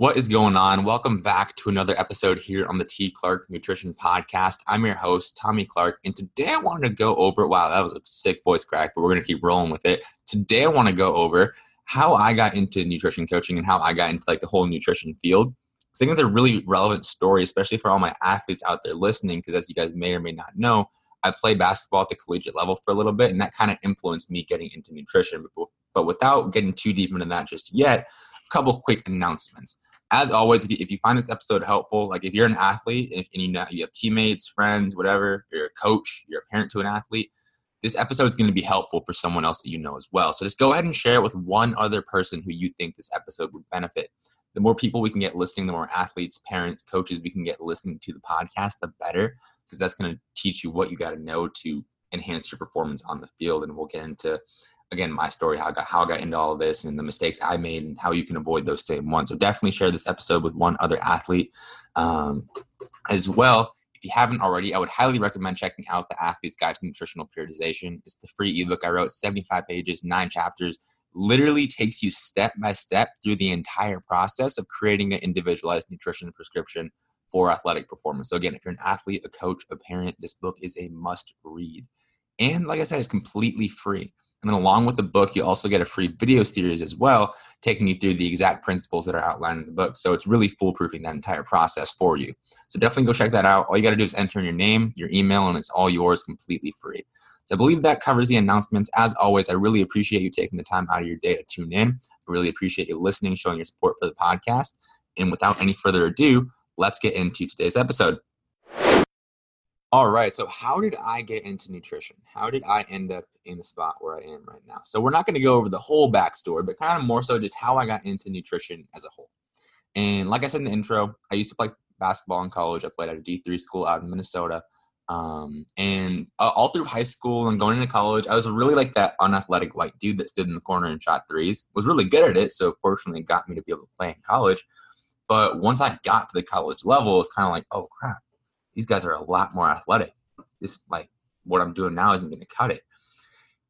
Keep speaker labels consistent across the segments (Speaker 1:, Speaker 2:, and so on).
Speaker 1: What is going on? Welcome back to another episode here on the T. Clark Nutrition Podcast. I'm your host, Tommy Clark, and today I wanted to go over wow, that was a sick voice crack, but we're going to keep rolling with it. Today I want to go over how I got into nutrition coaching and how I got into like the whole nutrition field. I think it's a really relevant story, especially for all my athletes out there listening, because as you guys may or may not know, I played basketball at the collegiate level for a little bit, and that kind of influenced me getting into nutrition. But, but without getting too deep into that just yet, a couple quick announcements as always, if you, if you find this episode helpful, like if you're an athlete if, and you know you have teammates, friends, whatever, you're a coach, you're a parent to an athlete, this episode is going to be helpful for someone else that you know as well. So just go ahead and share it with one other person who you think this episode would benefit. The more people we can get listening, the more athletes, parents, coaches we can get listening to the podcast, the better, because that's going to teach you what you got to know to enhance your performance on the field. And we'll get into again my story how I got how I got into all of this and the mistakes I made and how you can avoid those same ones. So definitely share this episode with one other athlete um, as well. If you haven't already, I would highly recommend checking out the Athlete's Guide to Nutritional Periodization. It's the free ebook I wrote, 75 pages, nine chapters. Literally takes you step by step through the entire process of creating an individualized nutrition prescription for athletic performance. So again, if you're an athlete, a coach, a parent, this book is a must read. And like I said, it's completely free. And then along with the book, you also get a free video series as well, taking you through the exact principles that are outlined in the book. So it's really foolproofing that entire process for you. So definitely go check that out. All you got to do is enter in your name, your email, and it's all yours completely free. So I believe that covers the announcements. As always, I really appreciate you taking the time out of your day to tune in. I really appreciate you listening, showing your support for the podcast. And without any further ado, let's get into today's episode. All right. So, how did I get into nutrition? How did I end up in the spot where I am right now? So, we're not going to go over the whole backstory, but kind of more so just how I got into nutrition as a whole. And like I said in the intro, I used to play basketball in college. I played at a D3 school out in Minnesota. Um, and uh, all through high school and going into college, I was really like that unathletic white dude that stood in the corner and shot threes. Was really good at it, so fortunately, it got me to be able to play in college. But once I got to the college level, it was kind of like, oh crap, these guys are a lot more athletic. This like what I'm doing now isn't going to cut it.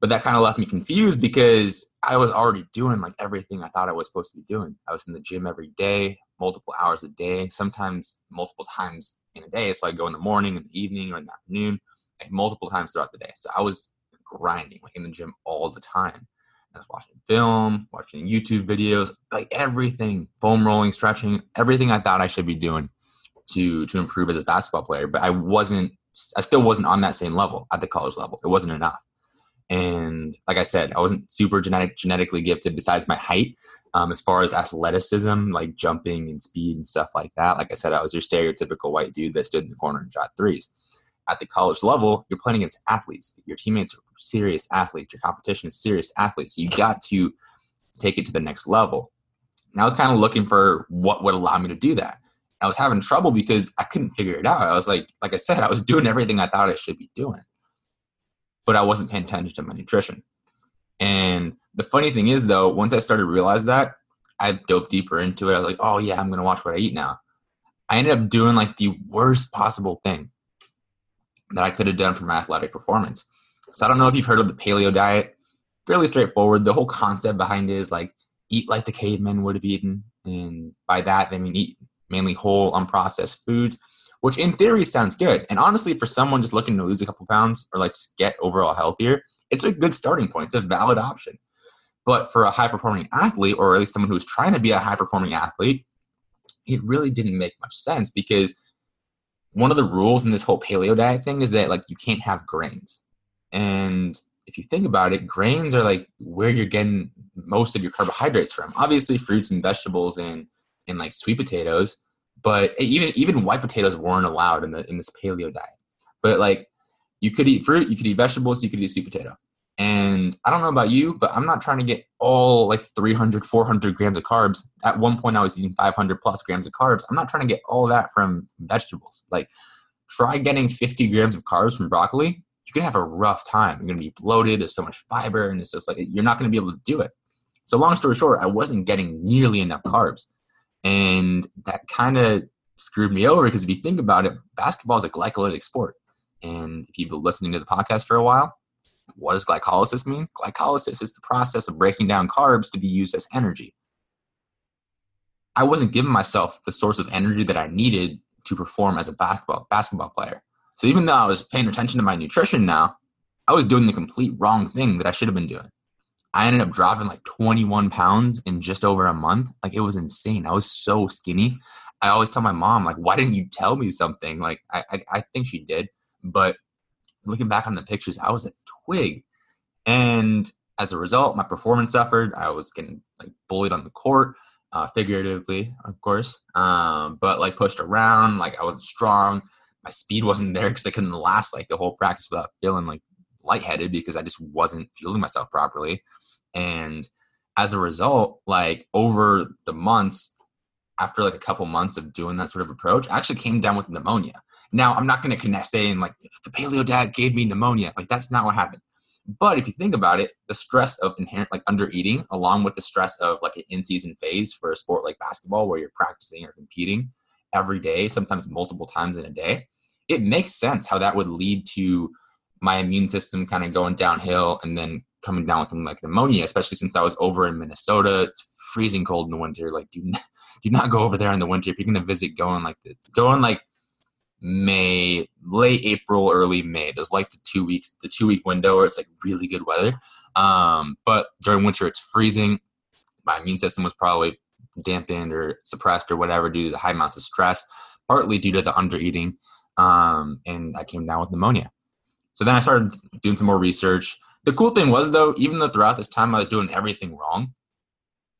Speaker 1: But that kind of left me confused because I was already doing like everything I thought I was supposed to be doing. I was in the gym every day, multiple hours a day, sometimes multiple times in a day. So I go in the morning, in the evening, or in the afternoon, like multiple times throughout the day. So I was grinding like in the gym all the time. I was watching film, watching YouTube videos, like everything, foam rolling, stretching, everything I thought I should be doing to to improve as a basketball player, but I wasn't I still wasn't on that same level at the college level. It wasn't enough. And like I said, I wasn't super genetic, genetically gifted besides my height. Um, as far as athleticism, like jumping and speed and stuff like that, like I said, I was your stereotypical white dude that stood in the corner and shot threes. At the college level, you're playing against athletes. Your teammates are serious athletes. Your competition is serious athletes. You got to take it to the next level. And I was kind of looking for what would allow me to do that. I was having trouble because I couldn't figure it out. I was like, like I said, I was doing everything I thought I should be doing, but I wasn't paying attention to my nutrition. And the funny thing is, though, once I started to realize that, I dove deeper into it. I was like, oh yeah, I'm gonna watch what I eat now. I ended up doing like the worst possible thing that I could have done for my athletic performance. So I don't know if you've heard of the paleo diet. Fairly straightforward. The whole concept behind it is like eat like the cavemen would have eaten, and by that they mean eat mainly whole, unprocessed foods, which in theory sounds good. And honestly, for someone just looking to lose a couple pounds or like just get overall healthier, it's a good starting point. It's a valid option. But for a high performing athlete, or at least someone who's trying to be a high performing athlete, it really didn't make much sense because one of the rules in this whole paleo diet thing is that like you can't have grains. And if you think about it, grains are like where you're getting most of your carbohydrates from. Obviously, fruits and vegetables and and like sweet potatoes, but even even white potatoes weren't allowed in the in this paleo diet. But like you could eat fruit, you could eat vegetables, you could eat sweet potato. And I don't know about you, but I'm not trying to get all like 300, 400 grams of carbs. At one point, I was eating 500 plus grams of carbs. I'm not trying to get all that from vegetables. Like, try getting 50 grams of carbs from broccoli. You're gonna have a rough time. You're gonna be bloated. There's so much fiber, and it's just like you're not gonna be able to do it. So, long story short, I wasn't getting nearly enough carbs. And that kind of screwed me over because if you think about it, basketball is a glycolytic sport. And if you've been listening to the podcast for a while, what does glycolysis mean? Glycolysis is the process of breaking down carbs to be used as energy. I wasn't giving myself the source of energy that I needed to perform as a basketball basketball player. So even though I was paying attention to my nutrition now, I was doing the complete wrong thing that I should have been doing. I ended up dropping like 21 pounds in just over a month. Like it was insane. I was so skinny. I always tell my mom, like, why didn't you tell me something? Like I, I, I think she did, but looking back on the pictures, I was a twig. And as a result, my performance suffered. I was getting like bullied on the court, uh, figuratively, of course, um, but like pushed around. Like I wasn't strong. My speed wasn't there because I couldn't last like the whole practice without feeling like lightheaded because I just wasn't fueling myself properly. And as a result, like over the months, after like a couple months of doing that sort of approach, I actually came down with pneumonia. Now I'm not going to connect saying like the paleo diet gave me pneumonia. Like that's not what happened. But if you think about it, the stress of inherent like under eating, along with the stress of like an in-season phase for a sport like basketball, where you're practicing or competing every day, sometimes multiple times in a day, it makes sense how that would lead to my immune system kind of going downhill and then coming down with something like pneumonia, especially since I was over in Minnesota. It's freezing cold in the winter. Like, do not, do not go over there in the winter. If you're going to visit, go in like go in like May, late April, early May. There's like the two weeks, the two week window where it's like really good weather. Um, but during winter, it's freezing. My immune system was probably dampened or suppressed or whatever due to the high amounts of stress, partly due to the under eating. Um, and I came down with pneumonia. So then I started doing some more research. The cool thing was though, even though throughout this time I was doing everything wrong,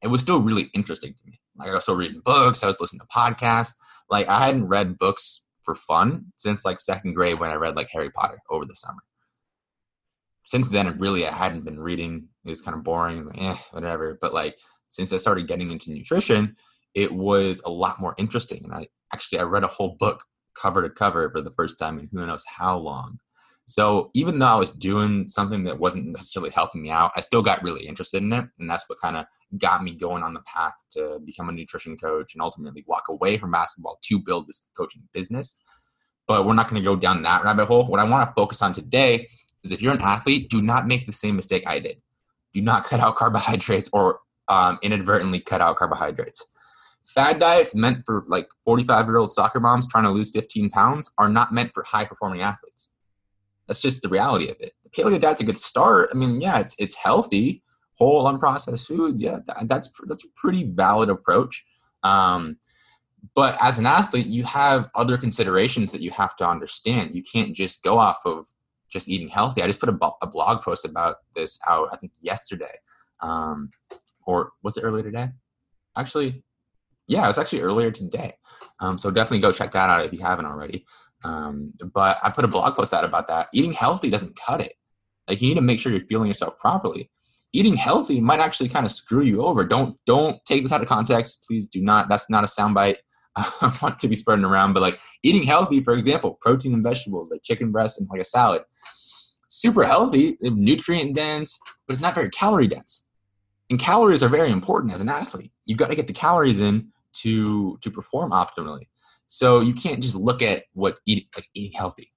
Speaker 1: it was still really interesting to me. Like I was still reading books, I was listening to podcasts. Like I hadn't read books for fun since like second grade when I read like Harry Potter over the summer. Since then, really, I hadn't been reading. It was kind of boring. It was like, eh, whatever. But like since I started getting into nutrition, it was a lot more interesting. And I actually I read a whole book cover to cover for the first time in who knows how long. So even though I was doing something that wasn't necessarily helping me out, I still got really interested in it. And that's what kind of got me going on the path to become a nutrition coach and ultimately walk away from basketball to build this coaching business. But we're not going to go down that rabbit hole. What I want to focus on today is if you're an athlete, do not make the same mistake I did. Do not cut out carbohydrates or um, inadvertently cut out carbohydrates. Fad diets meant for like 45 year old soccer moms trying to lose 15 pounds are not meant for high performing athletes. That's just the reality of it. The paleo diet's a good start. I mean, yeah, it's it's healthy, whole unprocessed foods. Yeah, that, that's that's a pretty valid approach. Um, but as an athlete, you have other considerations that you have to understand. You can't just go off of just eating healthy. I just put a, a blog post about this out, I think yesterday, um, or was it earlier today? Actually, yeah, it was actually earlier today. Um, so definitely go check that out if you haven't already. Um, but I put a blog post out about that. Eating healthy doesn't cut it. Like you need to make sure you're fueling yourself properly. Eating healthy might actually kind of screw you over. Don't don't take this out of context. Please do not. That's not a soundbite. I want to be spreading around, but like eating healthy, for example, protein and vegetables like chicken breast and like a salad, super healthy, nutrient dense, but it's not very calorie dense. And calories are very important as an athlete. You've got to get the calories in to to perform optimally. So you can't just look at what eating like eating healthy.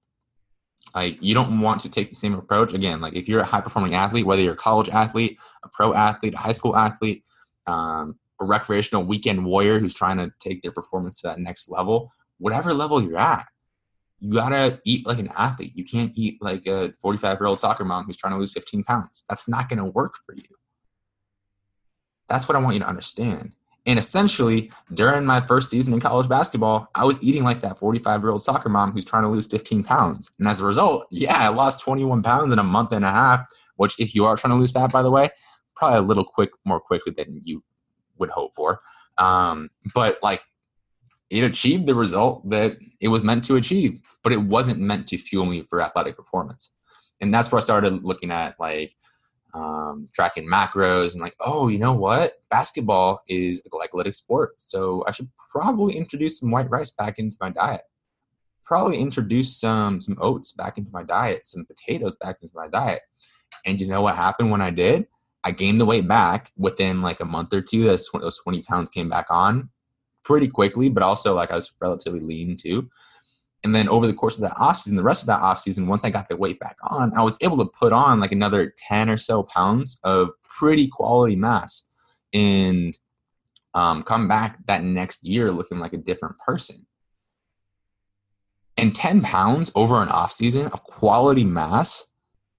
Speaker 1: Like you don't want to take the same approach. Again, like if you're a high performing athlete, whether you're a college athlete, a pro athlete, a high school athlete, um, a recreational weekend warrior who's trying to take their performance to that next level, whatever level you're at, you gotta eat like an athlete. You can't eat like a 45 year old soccer mom who's trying to lose 15 pounds. That's not gonna work for you. That's what I want you to understand. And essentially, during my first season in college basketball, I was eating like that 45 year old soccer mom who's trying to lose 15 pounds. And as a result, yeah, I lost 21 pounds in a month and a half, which, if you are trying to lose fat, by the way, probably a little quick, more quickly than you would hope for. Um, but like, it achieved the result that it was meant to achieve, but it wasn't meant to fuel me for athletic performance. And that's where I started looking at like, um, tracking macros and like, oh, you know what? Basketball is a glycolytic sport. So I should probably introduce some white rice back into my diet. Probably introduce some some oats back into my diet, some potatoes back into my diet. And you know what happened when I did? I gained the weight back within like a month or two. Those 20, those 20 pounds came back on pretty quickly, but also like I was relatively lean too. And then over the course of that off season, the rest of that off season, once I got the weight back on, I was able to put on like another 10 or so pounds of pretty quality mass. And um, come back that next year looking like a different person. And 10 pounds over an off season of quality mass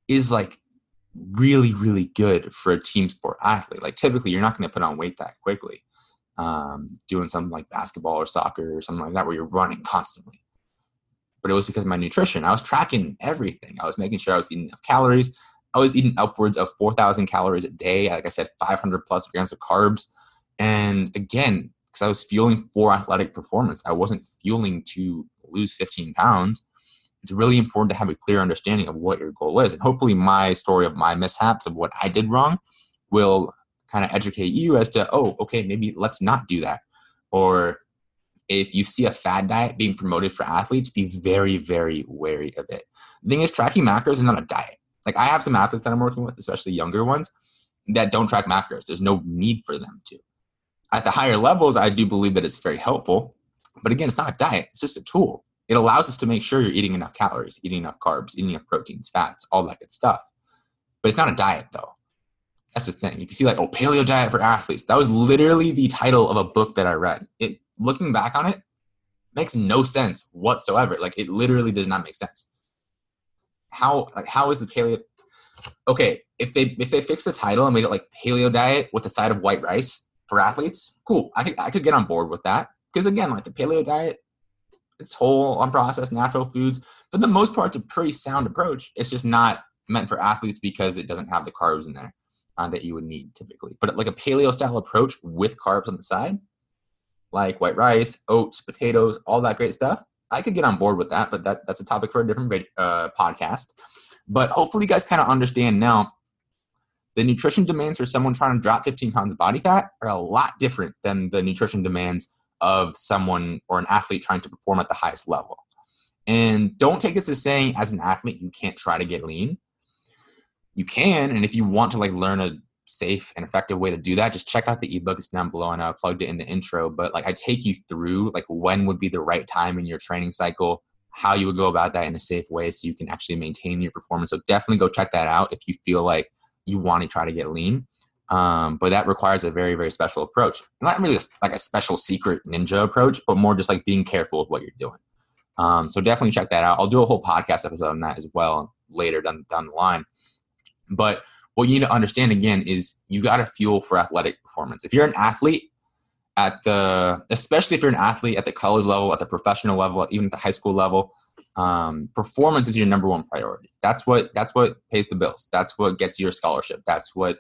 Speaker 1: is like really, really good for a team sport athlete. Like typically, you're not going to put on weight that quickly. Um, doing something like basketball or soccer or something like that where you're running constantly. But it was because of my nutrition. I was tracking everything. I was making sure I was eating enough calories. I was eating upwards of 4,000 calories a day. Like I said, 500 plus grams of carbs. And again, because I was fueling for athletic performance, I wasn't fueling to lose 15 pounds it's really important to have a clear understanding of what your goal is. And hopefully, my story of my mishaps of what I did wrong will kind of educate you as to, oh, okay, maybe let's not do that. Or if you see a fad diet being promoted for athletes, be very, very wary of it. The thing is, tracking macros is not a diet. Like I have some athletes that I'm working with, especially younger ones, that don't track macros. There's no need for them to. At the higher levels, I do believe that it's very helpful. But again, it's not a diet, it's just a tool. It allows us to make sure you're eating enough calories, eating enough carbs, eating enough proteins, fats, all that good stuff. But it's not a diet though. That's the thing. You can see like, oh, paleo diet for athletes. That was literally the title of a book that I read. It looking back on it makes no sense whatsoever. Like it literally does not make sense. How like how is the paleo okay, if they if they fix the title and made it like paleo diet with a side of white rice for athletes, cool. I could I could get on board with that. Because again, like the paleo diet it's whole, unprocessed, natural foods. For the most part, it's a pretty sound approach. It's just not meant for athletes because it doesn't have the carbs in there uh, that you would need typically. But like a paleo style approach with carbs on the side, like white rice, oats, potatoes, all that great stuff, I could get on board with that. But that, that's a topic for a different uh, podcast. But hopefully, you guys kind of understand now the nutrition demands for someone trying to drop 15 pounds of body fat are a lot different than the nutrition demands of someone or an athlete trying to perform at the highest level. And don't take this as saying as an athlete you can't try to get lean. You can, and if you want to like learn a safe and effective way to do that, just check out the ebook. It's down below, and I plugged it in the intro. But like I take you through like when would be the right time in your training cycle, how you would go about that in a safe way, so you can actually maintain your performance. So definitely go check that out if you feel like you want to try to get lean. Um, but that requires a very, very special approach. Not really a, like a special secret ninja approach, but more just like being careful with what you're doing. Um, so definitely check that out. I'll do a whole podcast episode on that as well later down, down the line. But what you need to understand again is you got to fuel for athletic performance. If you're an athlete at the, especially if you're an athlete at the college level, at the professional level, even at the high school level, um, performance is your number one priority. That's what that's what pays the bills. That's what gets you your scholarship. That's what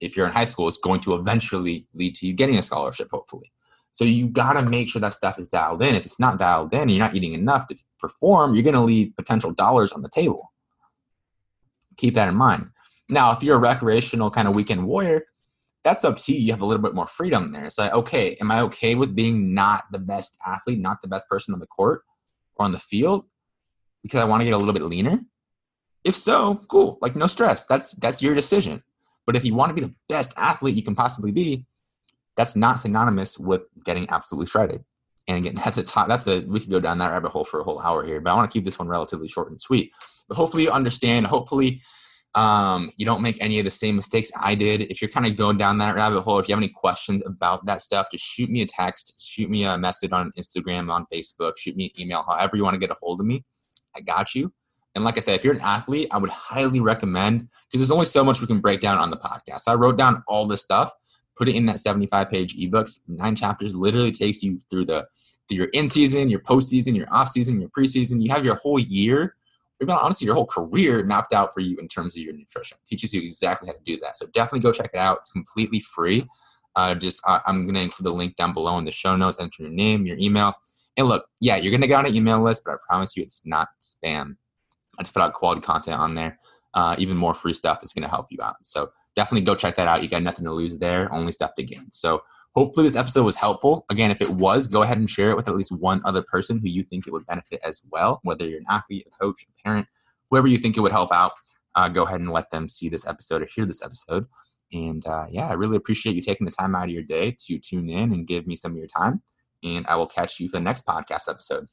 Speaker 1: if you're in high school, is going to eventually lead to you getting a scholarship, hopefully. So you got to make sure that stuff is dialed in. If it's not dialed in, you're not eating enough to perform, you're going to leave potential dollars on the table. Keep that in mind. Now, if you're a recreational kind of weekend warrior, that's up to you. You have a little bit more freedom there. It's like, okay, am I okay with being not the best athlete, not the best person on the court or on the field because I want to get a little bit leaner? If so, cool. Like no stress. That's that's your decision. But if you want to be the best athlete you can possibly be, that's not synonymous with getting absolutely shredded. And again, that's a top, that's a we could go down that rabbit hole for a whole hour here, but I want to keep this one relatively short and sweet. But hopefully you understand. Hopefully um, you don't make any of the same mistakes I did. If you're kind of going down that rabbit hole, if you have any questions about that stuff, just shoot me a text, shoot me a message on Instagram, on Facebook, shoot me an email, however you want to get a hold of me. I got you. And like I said, if you're an athlete, I would highly recommend because there's only so much we can break down on the podcast. So I wrote down all this stuff, put it in that 75 page ebook. Nine chapters literally takes you through the through your in season, your postseason, your off season, your preseason. You have your whole year, even honestly your whole career mapped out for you in terms of your nutrition. Teaches you exactly how to do that. So definitely go check it out. It's completely free. Uh, just I'm gonna include the link down below in the show notes. Enter your name, your email, and look, yeah, you're gonna get on an email list, but I promise you, it's not spam. I just put out quality content on there, uh, even more free stuff that's to help you out. So definitely go check that out. You got nothing to lose there, only stuff to gain. So hopefully this episode was helpful. Again, if it was, go ahead and share it with at least one other person who you think it would benefit as well, whether you're an athlete, a coach, a parent, whoever you think it would help out. Uh, go ahead and let them see this episode or hear this episode. And uh, yeah, I really appreciate you taking the time out of your day to tune in and give me some of your time. And I will catch you for the next podcast episode.